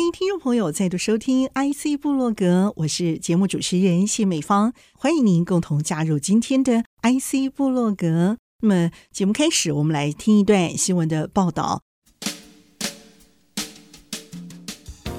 欢迎听众朋友再度收听 IC 部落格，我是节目主持人谢美芳，欢迎您共同加入今天的 IC 部落格。那么节目开始，我们来听一段新闻的报道。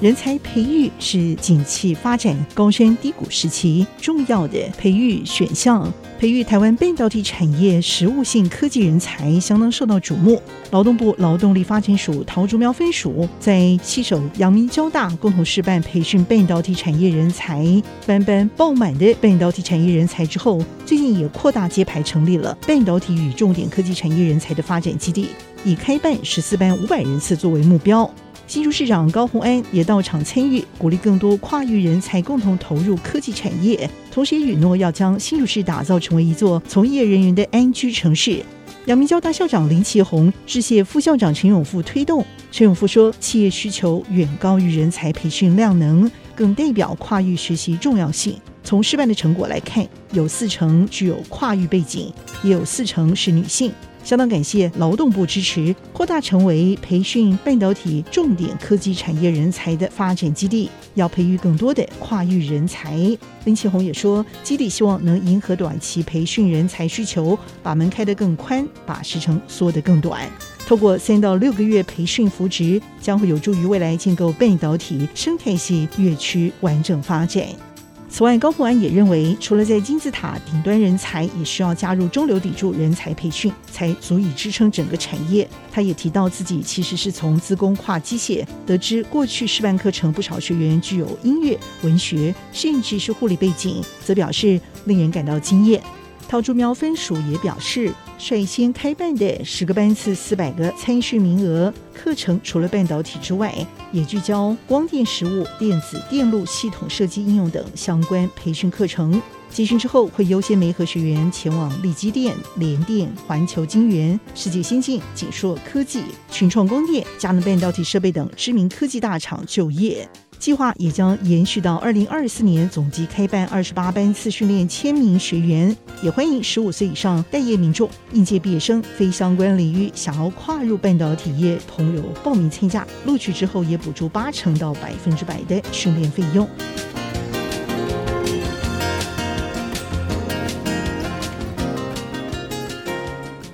人才培育是景气发展高山低谷时期重要的培育选项。培育台湾半导体产业实务性科技人才相当受到瞩目。劳动部劳动力发展署桃竹苗分署在携手阳明交大共同示范培训半导体产业人才，班班爆满的半导体产业人才之后，最近也扩大揭牌，成立了半导体与重点科技产业人才的发展基地，以开办十四班五百人次作为目标。新竹市长高虹安也到场参与，鼓励更多跨域人才共同投入科技产业，同时也允诺要将新竹市打造成为一座从业人员的安居城市。阳明交大校长林奇宏致谢副校长陈永富推动。陈永富说：“企业需求远高于人才培训量能，更代表跨域学习重要性。从示范的成果来看，有四成具有跨域背景，也有四成是女性。”相当感谢劳动部支持，扩大成为培训半导体重点科技产业人才的发展基地，要培育更多的跨域人才。林启宏也说，基地希望能迎合短期培训人才需求，把门开得更宽，把时程缩得更短。透过三到六个月培训扶植，将会有助于未来建构半导体生态系业区完整发展。此外，高富安也认为，除了在金字塔顶端人才，也需要加入中流砥柱人才培训，才足以支撑整个产业。他也提到自己其实是从自工跨机械，得知过去示范课程不少学员具有音乐、文学，甚至是护理背景，则表示令人感到惊艳。桃竹苗分署也表示，率先开办的十个班次、四百个参训名额课程，除了半导体之外，也聚焦光电实务、电子电路系统设计应用等相关培训课程。集训之后，会优先媒合学员前往力积电、联电、环球晶圆、世界先进、景硕科技、群创光电、佳能半导体设备等知名科技大厂就业。计划也将延续到二零二四年，总计开办二十八班次训练千名学员，也欢迎十五岁以上待业民众、应届毕业生、非相关领域想要跨入半导体业朋友报名参加。录取之后也补助八成到百分之百的训练费用。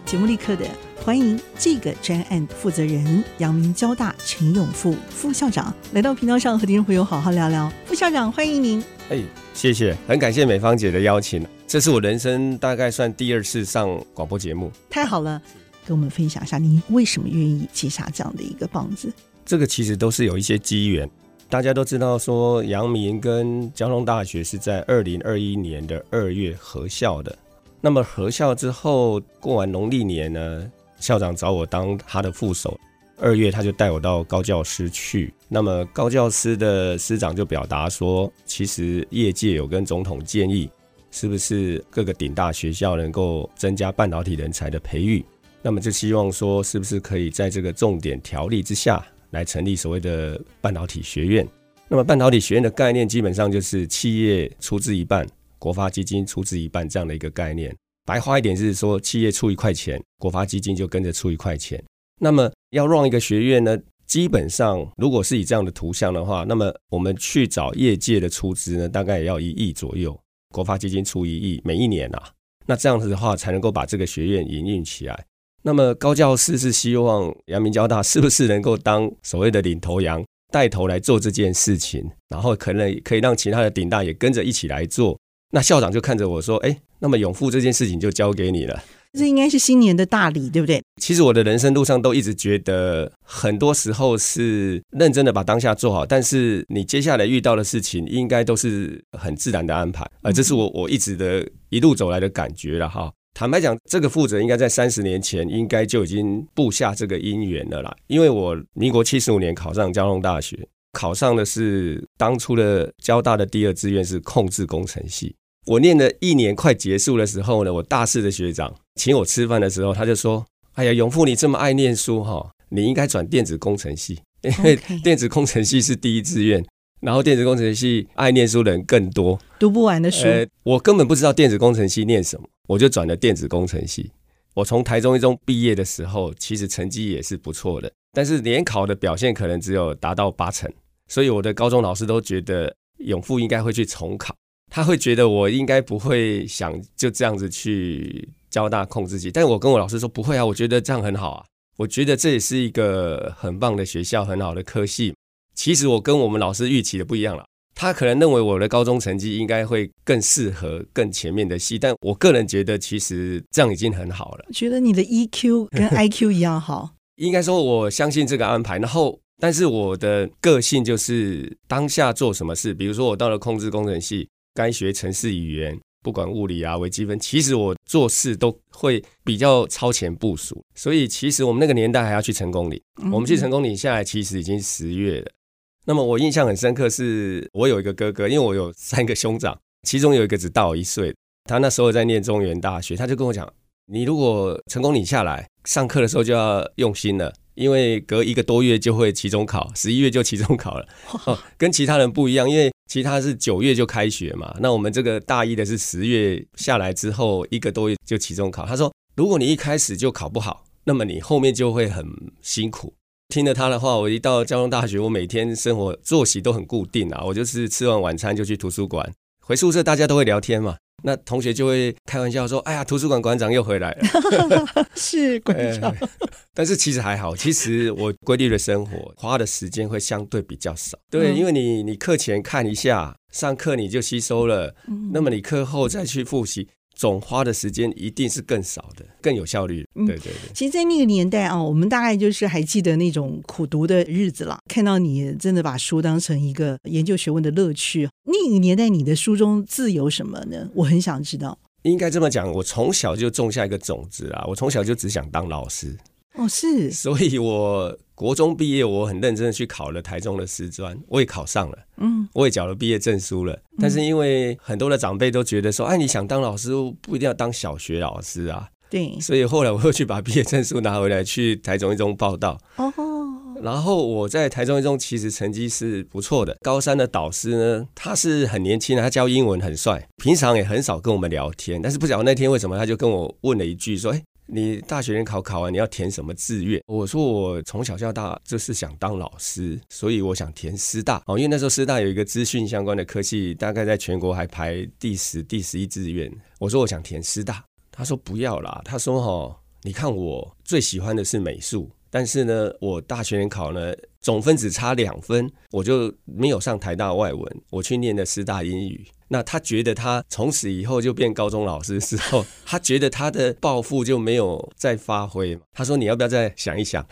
节目立刻的。欢迎这个专案负责人阳明交大陈永富副校长来到频道上和听众朋友好好聊聊。副校长，欢迎您。哎，谢谢，很感谢美芳姐的邀请。这是我人生大概算第二次上广播节目，太好了。跟我们分享一下，您为什么愿意接下这样的一个棒子？这个其实都是有一些机缘。大家都知道说，阳明跟交通大学是在二零二一年的二月合校的。那么合校之后，过完农历年呢？校长找我当他的副手，二月他就带我到高教师去。那么高教师的师长就表达说，其实业界有跟总统建议，是不是各个顶大学校能够增加半导体人才的培育？那么就希望说，是不是可以在这个重点条例之下来成立所谓的半导体学院？那么半导体学院的概念基本上就是企业出资一半，国发基金出资一半这样的一个概念。白话一点是说，企业出一块钱，国发基金就跟着出一块钱。那么要让一个学院呢，基本上如果是以这样的图像的话，那么我们去找业界的出资呢，大概也要一亿左右，国发基金出一亿，每一年啊，那这样子的话才能够把这个学院营运起来。那么高教师是希望阳明交大 是不是能够当所谓的领头羊，带头来做这件事情，然后可能可以让其他的顶大也跟着一起来做。那校长就看着我说：“哎。”那么永富这件事情就交给你了，这应该是新年的大礼，对不对？其实我的人生路上都一直觉得，很多时候是认真的把当下做好，但是你接下来遇到的事情，应该都是很自然的安排，呃，这是我我一直的一路走来的感觉了哈。坦白讲，这个负责应该在三十年前应该就已经布下这个因缘了啦，因为我民国七十五年考上交通大学，考上的是当初的交大的第二志愿是控制工程系。我念了一年快结束的时候呢，我大四的学长请我吃饭的时候，他就说：“哎呀，永富你这么爱念书哈，你应该转电子工程系，因为电子工程系是第一志愿。”然后电子工程系爱念书的人更多，读不完的书。呃，我根本不知道电子工程系念什么，我就转了电子工程系。我从台中一中毕业的时候，其实成绩也是不错的，但是联考的表现可能只有达到八成，所以我的高中老师都觉得永富应该会去重考，他会觉得我应该不会想就这样子去交大控制系。但是我跟我老师说不会啊，我觉得这样很好啊，我觉得这也是一个很棒的学校，很好的科系。其实我跟我们老师预期的不一样了，他可能认为我的高中成绩应该会更适合更前面的系，但我个人觉得其实这样已经很好了。觉得你的 EQ 跟 IQ 一样好，应该说我相信这个安排。然后，但是我的个性就是当下做什么事，比如说我到了控制工程系，该学程式语言。不管物理啊、微积分，其实我做事都会比较超前部署，所以其实我们那个年代还要去成功岭。我们去成功岭下来，其实已经十月了。那么我印象很深刻，是我有一个哥哥，因为我有三个兄长，其中有一个只大我一岁，他那时候在念中原大学，他就跟我讲：“你如果成功领下来，上课的时候就要用心了。”因为隔一个多月就会期中考，十一月就期中考了，哦，跟其他人不一样，因为其他是九月就开学嘛，那我们这个大一的是十月下来之后一个多月就期中考。他说，如果你一开始就考不好，那么你后面就会很辛苦。听了他的话，我一到交通大学，我每天生活作息都很固定啊，我就是吃完晚餐就去图书馆，回宿舍大家都会聊天嘛。那同学就会开玩笑说：“哎呀，图书馆馆长又回来了。”是馆长，但是其实还好。其实我规律的生活花的时间会相对比较少。对，因为你你课前看一下，上课你就吸收了，那么你课后再去复习。总花的时间一定是更少的，更有效率。对对对。其实，在那个年代啊，我们大概就是还记得那种苦读的日子了。看到你真的把书当成一个研究学问的乐趣，那个年代你的书中自有什么呢？我很想知道。应该这么讲，我从小就种下一个种子啊，我从小就只想当老师。哦，是。所以我。国中毕业，我很认真的去考了台中的师专，我也考上了，嗯，我也缴了毕业证书了。但是因为很多的长辈都觉得说，哎，你想当老师，不一定要当小学老师啊。对，所以后来我又去把毕业证书拿回来，去台中一中报道。哦，然后我在台中一中其实成绩是不错的。高三的导师呢，他是很年轻的，他教英文很帅，平常也很少跟我们聊天。但是不晓得那天为什么，他就跟我问了一句说，哎。你大学联考考完，你要填什么志愿？我说我从小到大就是想当老师，所以我想填师大哦，因为那时候师大有一个资讯相关的科系，大概在全国还排第十、第十一志愿。我说我想填师大，他说不要啦，他说哈，你看我最喜欢的是美术，但是呢，我大学联考呢总分只差两分，我就没有上台大外文，我去念的师大英语。那他觉得他从此以后就变高中老师之后，他觉得他的抱负就没有再发挥。他说：“你要不要再想一想？”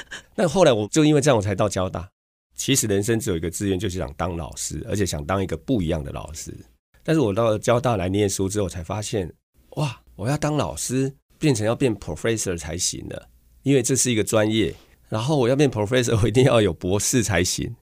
那后来我就因为这样，我才到交大。其实人生只有一个志愿，就是想当老师，而且想当一个不一样的老师。但是我到了交大来念书之后，才发现，哇，我要当老师，变成要变 professor 才行了，因为这是一个专业。然后我要变 professor，我一定要有博士才行。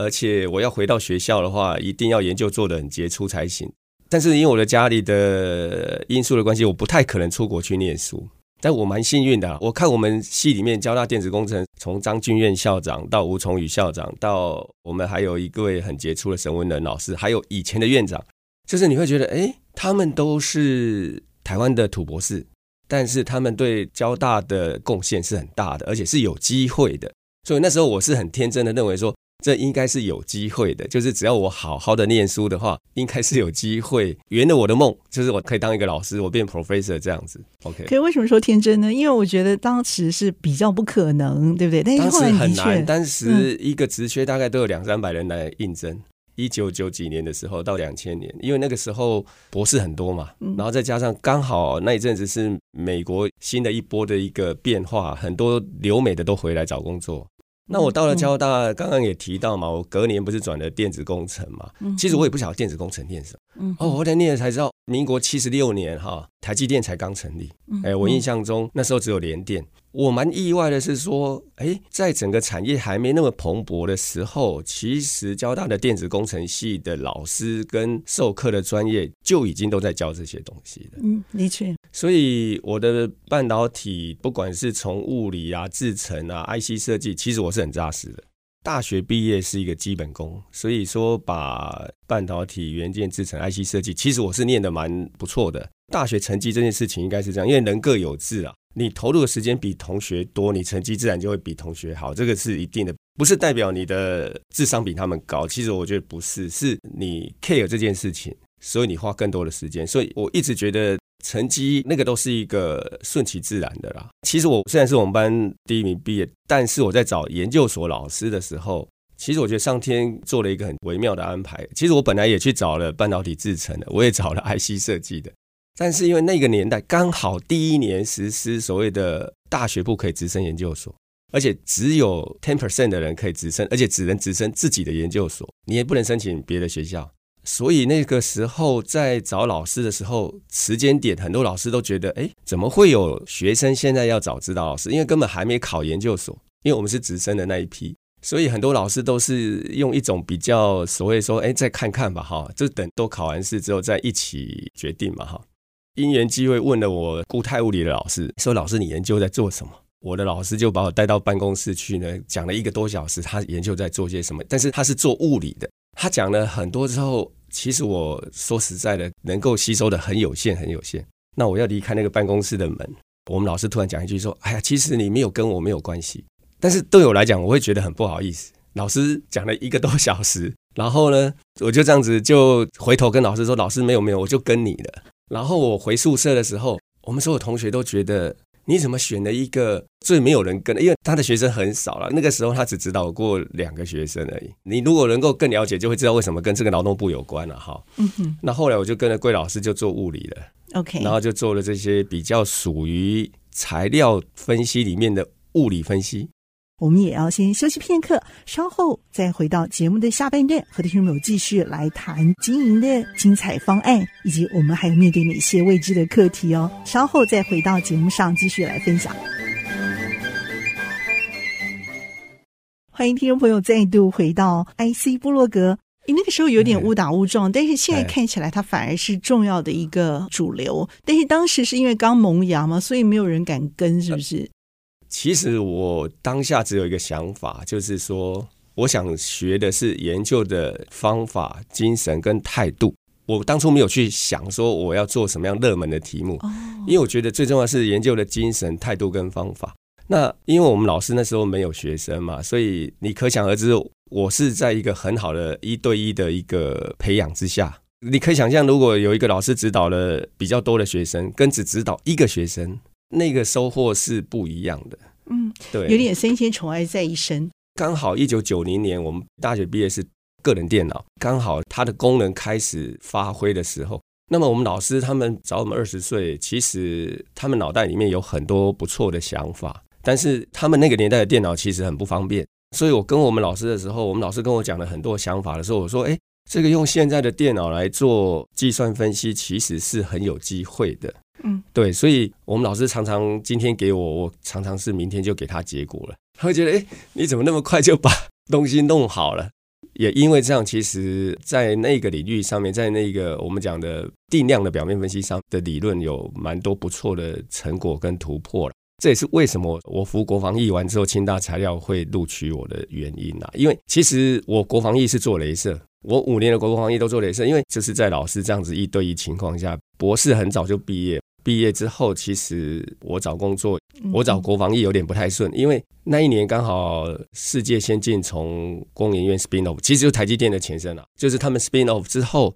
而且我要回到学校的话，一定要研究做得很杰出才行。但是因为我的家里的因素的关系，我不太可能出国去念书。但我蛮幸运的，我看我们系里面交大电子工程，从张俊院校长到吴崇宇校长，到我们还有一位很杰出的沈文能老师，还有以前的院长，就是你会觉得，哎，他们都是台湾的土博士，但是他们对交大的贡献是很大的，而且是有机会的。所以那时候我是很天真的认为说。这应该是有机会的，就是只要我好好的念书的话，应该是有机会圆了我的梦，就是我可以当一个老师，我变 professor 这样子。OK，可是为什么说天真呢？因为我觉得当时是比较不可能，对不对？但是当时很难，当时一个职缺大概都有两三百人来应征。一九九几年的时候到两千年，因为那个时候博士很多嘛，然后再加上刚好那一阵子是美国新的一波的一个变化，很多留美的都回来找工作。那我到了交大，刚刚也提到嘛，我隔年不是转了电子工程嘛？其实我也不晓得电子工程念什么，嗯，哦，我才念了才知道，民国七十六年哈，台积电才刚成立。哎，我印象中那时候只有联电。我蛮意外的是说，哎，在整个产业还没那么蓬勃的时候，其实交大的电子工程系的老师跟授课的专业就已经都在教这些东西了。嗯，的确。所以我的半导体，不管是从物理啊、制程啊、IC 设计，其实我是很扎实的。大学毕业是一个基本功，所以说把半导体、元件制成、IC 设计，其实我是念得蛮不错的。大学成绩这件事情应该是这样，因为人各有志啊，你投入的时间比同学多，你成绩自然就会比同学好，这个是一定的，不是代表你的智商比他们高。其实我觉得不是，是你 care 这件事情，所以你花更多的时间。所以我一直觉得。成绩那个都是一个顺其自然的啦。其实我虽然是我们班第一名毕业，但是我在找研究所老师的时候，其实我觉得上天做了一个很微妙的安排。其实我本来也去找了半导体制成的，我也找了 IC 设计的，但是因为那个年代刚好第一年实施所谓的大学部可以直升研究所，而且只有 ten percent 的人可以直升，而且只能直升自己的研究所，你也不能申请别的学校。所以那个时候在找老师的时候，时间点很多老师都觉得，哎，怎么会有学生现在要找指导老师？因为根本还没考研究所，因为我们是直升的那一批，所以很多老师都是用一种比较所谓说，哎，再看看吧，哈，就等都考完试之后再一起决定嘛，哈。因缘机会问了我固态物理的老师，说老师你研究在做什么？我的老师就把我带到办公室去呢，讲了一个多小时，他研究在做些什么，但是他是做物理的。他讲了很多之后，其实我说实在的，能够吸收的很有限，很有限。那我要离开那个办公室的门，我们老师突然讲一句说：“哎呀，其实你没有跟我没有关系。”但是对我来讲，我会觉得很不好意思。老师讲了一个多小时，然后呢，我就这样子就回头跟老师说：“老师没有没有，我就跟你了。”然后我回宿舍的时候，我们所有同学都觉得。你怎么选了一个最没有人跟的？因为他的学生很少了。那个时候他只指导过两个学生而已。你如果能够更了解，就会知道为什么跟这个劳动部有关了哈。嗯哼。那后来我就跟着桂老师就做物理了。OK。然后就做了这些比较属于材料分析里面的物理分析。我们也要先休息片刻，稍后再回到节目的下半段，和听众朋友继续来谈经营的精彩方案，以及我们还有面对哪些未知的课题哦。稍后再回到节目上继续来分享。欢迎听众朋友再度回到 IC 部落格。你那个时候有点误打误撞，但是现在看起来它反而是重要的一个主流。但是当时是因为刚萌芽嘛，所以没有人敢跟，是不是？其实我当下只有一个想法，就是说，我想学的是研究的方法、精神跟态度。我当初没有去想说我要做什么样热门的题目，因为我觉得最重要是研究的精神、态度跟方法。那因为我们老师那时候没有学生嘛，所以你可想而知，我是在一个很好的一对一的一个培养之下。你可以想象，如果有一个老师指导了比较多的学生，跟只指导一个学生。那个收获是不一样的，嗯，对，有点三千宠爱在一身。刚好一九九零年，我们大学毕业是个人电脑，刚好它的功能开始发挥的时候。那么我们老师他们找我们二十岁，其实他们脑袋里面有很多不错的想法，但是他们那个年代的电脑其实很不方便。所以我跟我们老师的时候，我们老师跟我讲了很多想法的时候，我说：“哎，这个用现在的电脑来做计算分析，其实是很有机会的。”嗯，对，所以我们老师常常今天给我，我常常是明天就给他结果了。他会觉得，哎，你怎么那么快就把东西弄好了？也因为这样，其实，在那个领域上面，在那个我们讲的定量的表面分析上的理论，有蛮多不错的成果跟突破了。这也是为什么我服国防役完之后，清大材料会录取我的原因啊。因为其实我国防役是做镭射，我五年的国防役都做镭射，因为就是在老师这样子一对一情况下，博士很早就毕业。毕业之后，其实我找工作，我找国防役有点不太顺，因为那一年刚好世界先进从工研院 spin off，其实就是台积电的前身啊，就是他们 spin off 之后，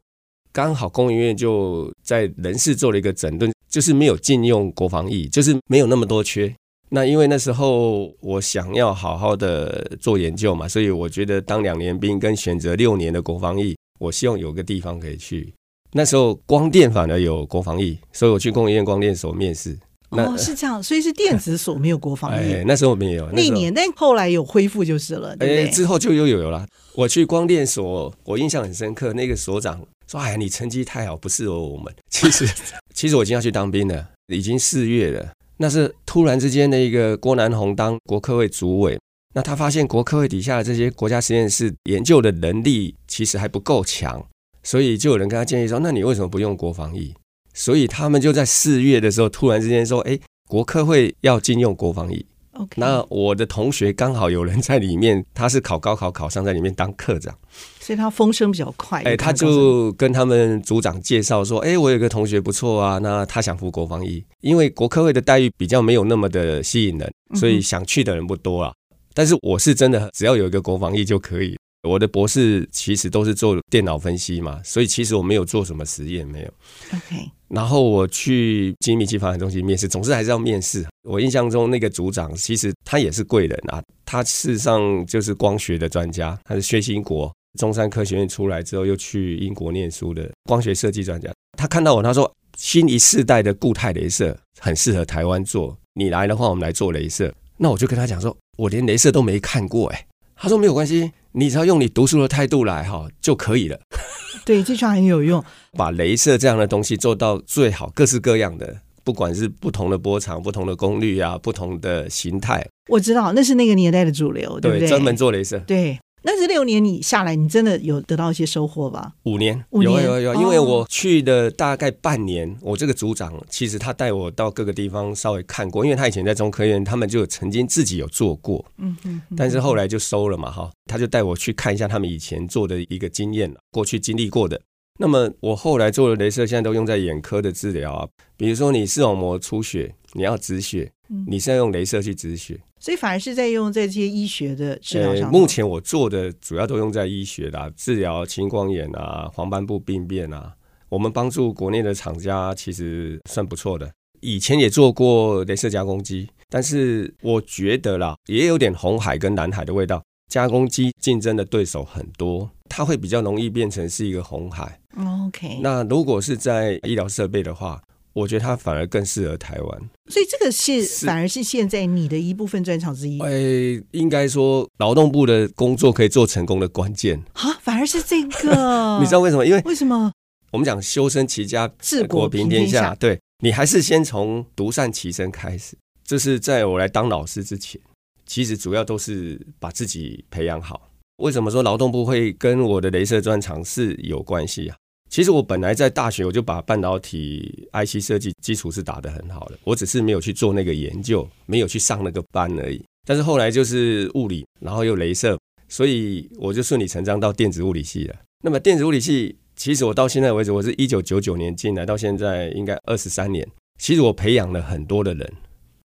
刚好工研院就在人事做了一个整顿，就是没有禁用国防役，就是没有那么多缺。那因为那时候我想要好好的做研究嘛，所以我觉得当两年兵跟选择六年的国防役，我希望有个地方可以去。那时候光电反而有国防役，所以我去工研院光电所面试，哦，是这样，所以是电子所没有国防役。哎，那时候没有，那年但后来有恢复就是了，对对？哎，之后就又有了。我去光电所，我印象很深刻，那个所长说：“哎呀，你成绩太好，不适合我们。” 其实，其实我已经要去当兵了，已经四月了。那是突然之间的一个郭南红当国科会主委，那他发现国科会底下的这些国家实验室研究的能力其实还不够强，所以就有人跟他建议说：“那你为什么不用国防役？”所以他们就在四月的时候突然之间说：“哎，国科会要禁用国防役。” Okay. 那我的同学刚好有人在里面，他是考高考考上，在里面当课长，所以他风声比较快。哎，他就跟他们组长介绍说：“哎，我有个同学不错啊，那他想服国防役，因为国科会的待遇比较没有那么的吸引人，所以想去的人不多啊。但是我是真的，只要有一个国防役就可以。我的博士其实都是做电脑分析嘛，所以其实我没有做什么实验，没有。OK。然后我去精密机发展中心面试，总是还是要面试。我印象中那个组长其实他也是贵人啊，他事实上就是光学的专家，他是薛兴国，中山科学院出来之后又去英国念书的光学设计专家。他看到我，他说新一世代的固态镭射很适合台湾做，你来的话我们来做镭射。那我就跟他讲说，我连镭射都没看过哎。他说没有关系，你只要用你读书的态度来哈就可以了。对，这句话很有用。把镭射这样的东西做到最好，各式各样的，不管是不同的波长、不同的功率啊、不同的形态。我知道那是那个年代的主流，对不对？专门做镭射。对，那这六年你下来，你真的有得到一些收获吧？五年，五年有有有，因为我去的大概半年，哦、我这个组长其实他带我到各个地方稍微看过，因为他以前在中科院，他们就曾经自己有做过，嗯嗯，但是后来就收了嘛，哈，他就带我去看一下他们以前做的一个经验，过去经历过的。那么我后来做的镭射，现在都用在眼科的治疗啊，比如说你视网膜出血，你要止血，你是要用镭射去止血，所以反而是在用在这些医学的治疗上。目前我做的主要都用在医学啦，治疗青光眼啊、黄斑部病变啊。我们帮助国内的厂家其实算不错的，以前也做过镭射加工机，但是我觉得啦，也有点红海跟蓝海的味道。加工机竞争的对手很多，它会比较容易变成是一个红海。OK，那如果是在医疗设备的话，我觉得它反而更适合台湾。所以这个是反而是现在你的一部分专长之一。哎，应该说劳动部的工作可以做成功的关键啊，反而是这个。你知道为什么？因为为什么？我们讲修身齐家治国平天下，平天下对，你还是先从独善其身开始。这是在我来当老师之前。其实主要都是把自己培养好。为什么说劳动部会跟我的镭射专长是有关系啊？其实我本来在大学我就把半导体 IC 设计基础是打得很好的，我只是没有去做那个研究，没有去上那个班而已。但是后来就是物理，然后又镭射，所以我就顺理成章到电子物理系了。那么电子物理系，其实我到现在为止，我是一九九九年进来，到现在应该二十三年。其实我培养了很多的人。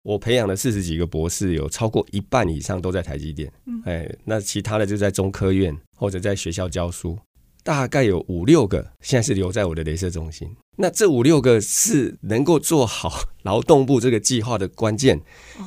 我培养了四十几个博士，有超过一半以上都在台积电。哎，那其他的就在中科院或者在学校教书，大概有五六个现在是留在我的镭射中心。那这五六个是能够做好劳动部这个计划的关键，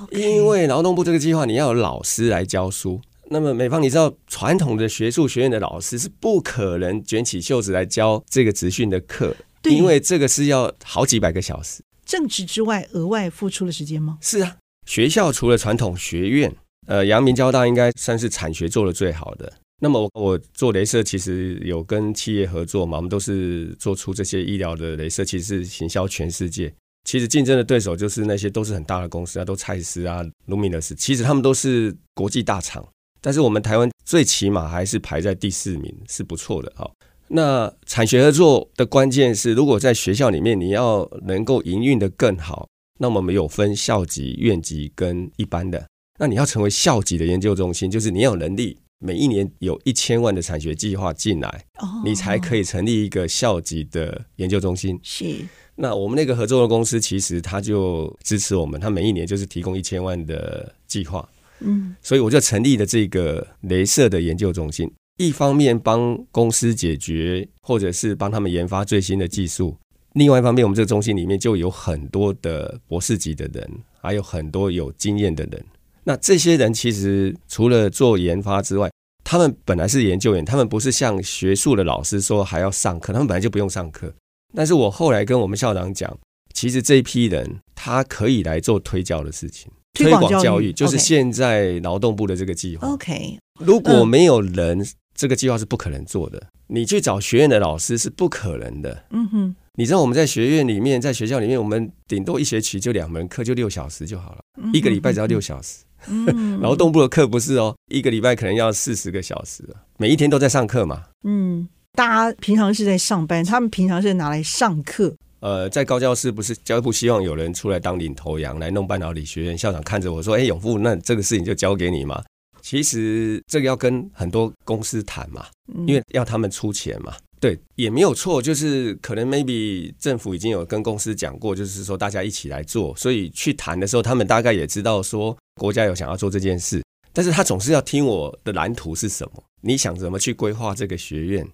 因为劳动部这个计划你要有老师来教书。那么美方，你知道传统的学术学院的老师是不可能卷起袖子来教这个职训的课，因为这个是要好几百个小时。正职之外，额外付出的时间吗？是啊，学校除了传统学院，呃，阳明交大应该算是产学做的最好的。那么我做雷射，其实有跟企业合作嘛，我们都是做出这些医疗的雷射，其实是行销全世界。其实竞争的对手就是那些都是很大的公司啊，都蔡司啊、卢米纳斯，其实他们都是国际大厂，但是我们台湾最起码还是排在第四名，是不错的哈。那产学合作的关键是，如果在学校里面你要能够营运得更好，那么我们有分校级、院级跟一般的。那你要成为校级的研究中心，就是你要有能力，每一年有一千万的产学计划进来，你才可以成立一个校级的研究中心。是。那我们那个合作的公司，其实他就支持我们，他每一年就是提供一千万的计划。嗯，所以我就成立了这个镭射的研究中心。一方面帮公司解决，或者是帮他们研发最新的技术；另外一方面，我们这个中心里面就有很多的博士级的人，还有很多有经验的人。那这些人其实除了做研发之外，他们本来是研究员，他们不是像学术的老师说还要上课，他们本来就不用上课。但是我后来跟我们校长讲，其实这一批人。他可以来做推教的事情，推广教育，就是现在劳动部的这个计划。OK，如果没有人，嗯、这个计划是不可能做的。你去找学院的老师是不可能的。嗯哼，你知道我们在学院里面，在学校里面，我们顶多一学期就两门课，就六小时就好了，一个礼拜只要六小时。嗯，劳动部的课不是哦，一个礼拜可能要四十个小时，每一天都在上课嘛。嗯，大家平常是在上班，他们平常是拿来上课。呃，在高教室不是教育部希望有人出来当领头羊来弄半导体学院，校长看着我说：“哎，永富，那这个事情就交给你嘛。”其实这个要跟很多公司谈嘛，因为要他们出钱嘛。对，也没有错，就是可能 maybe 政府已经有跟公司讲过，就是说大家一起来做，所以去谈的时候，他们大概也知道说国家有想要做这件事，但是他总是要听我的蓝图是什么，你想怎么去规划这个学院？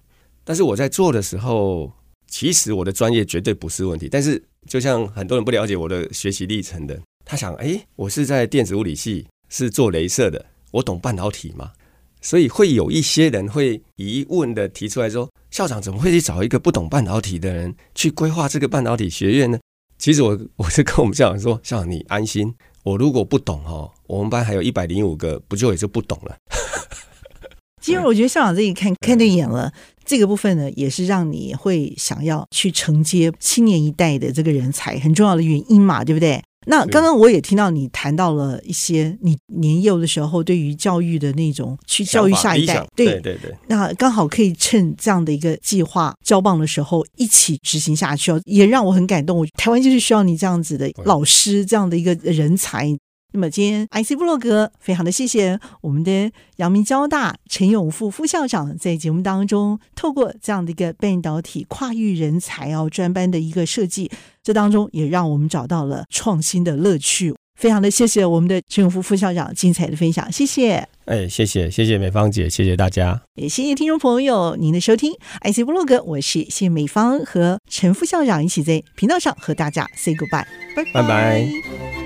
但是我在做的时候，其实我的专业绝对不是问题，但是就像很多人不了解我的学习历程的，他想，哎，我是在电子物理系，是做镭射的，我懂半导体吗？所以会有一些人会疑问的提出来说：“校长怎么会去找一个不懂半导体的人去规划这个半导体学院呢？”其实我我是跟我们校长说：“校长你安心，我如果不懂哦，我们班还有一百零五个，不就也就不懂了。”其实我觉得校长这一看 看对眼了，这个部分呢，也是让你会想要去承接青年一代的这个人才很重要的原因嘛，对不对？那刚刚我也听到你谈到了一些你年幼的时候对于教育的那种去教育下一代，对对对。那刚好可以趁这样的一个计划交棒的时候一起执行下去哦，也让我很感动。我台湾就是需要你这样子的老师，这样的一个人才。那么今天 IC 部落格非常的谢谢我们的阳明交大陈永富副校长在节目当中透过这样的一个半导体跨域人才哦专班的一个设计，这当中也让我们找到了创新的乐趣。非常的谢谢我们的陈永富副校长精彩的分享，谢谢。哎，谢谢谢谢美芳姐，谢谢大家，也谢谢听众朋友您的收听 IC 部落格，我是谢美芳和陈副校长一起在频道上和大家 say goodbye，拜拜。拜拜。